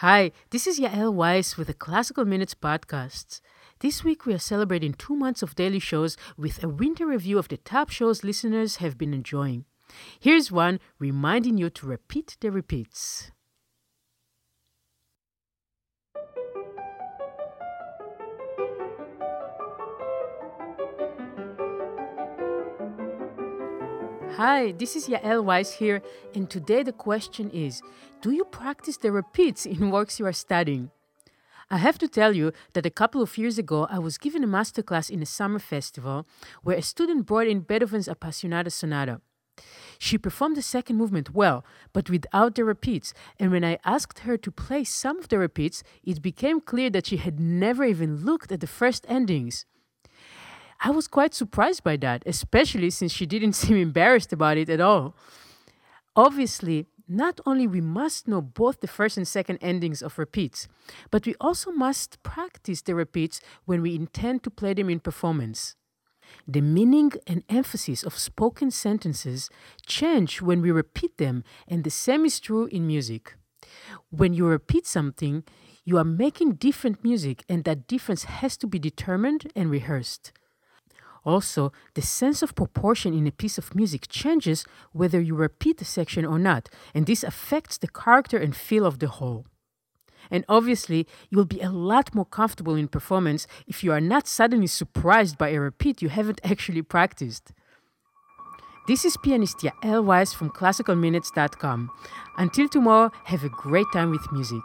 Hi, this is Yael Weiss with the Classical Minutes Podcasts. This week we are celebrating two months of daily shows with a winter review of the top shows listeners have been enjoying. Here's one reminding you to repeat the repeats. Hi, this is Yael Weiss here, and today the question is Do you practice the repeats in works you are studying? I have to tell you that a couple of years ago I was given a masterclass in a summer festival where a student brought in Beethoven's Appassionata Sonata. She performed the second movement well, but without the repeats, and when I asked her to play some of the repeats, it became clear that she had never even looked at the first endings. I was quite surprised by that, especially since she didn't seem embarrassed about it at all. Obviously, not only we must know both the first and second endings of repeats, but we also must practice the repeats when we intend to play them in performance. The meaning and emphasis of spoken sentences change when we repeat them, and the same is true in music. When you repeat something, you are making different music, and that difference has to be determined and rehearsed. Also, the sense of proportion in a piece of music changes whether you repeat the section or not, and this affects the character and feel of the whole. And obviously, you'll be a lot more comfortable in performance if you are not suddenly surprised by a repeat you haven't actually practiced. This is pianist Yael Weiss from classicalminutes.com. Until tomorrow, have a great time with music.